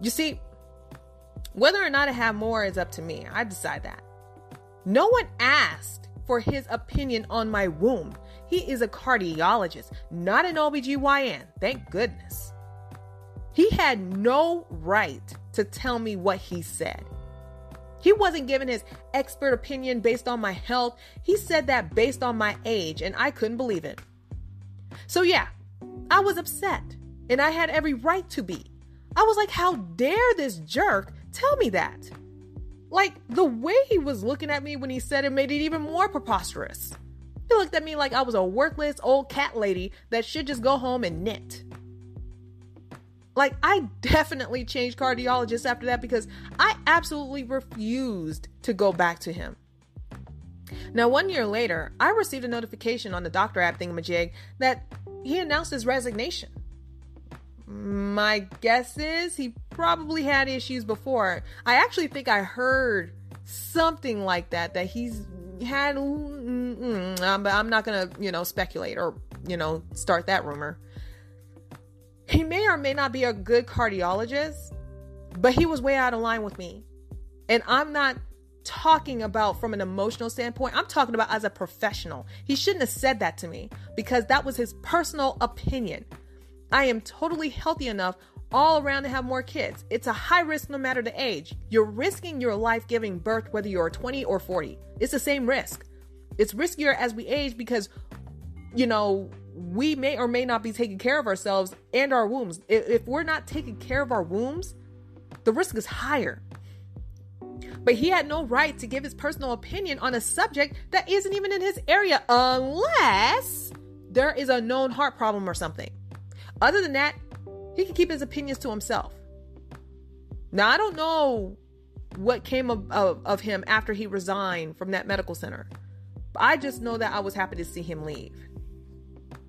You see, whether or not I have more is up to me. I decide that. No one asked for his opinion on my womb. He is a cardiologist, not an OBGYN. Thank goodness. He had no right to tell me what he said. He wasn't giving his expert opinion based on my health. He said that based on my age, and I couldn't believe it. So, yeah, I was upset, and I had every right to be. I was like, how dare this jerk tell me that? Like, the way he was looking at me when he said it made it even more preposterous. He looked at me like I was a worthless old cat lady that should just go home and knit. Like, I definitely changed cardiologists after that because I absolutely refused to go back to him. Now, one year later, I received a notification on the doctor app thingamajig that he announced his resignation. My guess is he probably had issues before. I actually think I heard something like that, that he's had, mm, um, but I'm not gonna, you know, speculate or, you know, start that rumor. He may or may not be a good cardiologist, but he was way out of line with me. And I'm not talking about from an emotional standpoint. I'm talking about as a professional. He shouldn't have said that to me because that was his personal opinion. I am totally healthy enough all around to have more kids. It's a high risk no matter the age. You're risking your life giving birth whether you're 20 or 40. It's the same risk. It's riskier as we age because, you know, we may or may not be taking care of ourselves and our wombs. If we're not taking care of our wombs, the risk is higher. But he had no right to give his personal opinion on a subject that isn't even in his area unless there is a known heart problem or something. Other than that, he can keep his opinions to himself. Now, I don't know what came of, of, of him after he resigned from that medical center. I just know that I was happy to see him leave.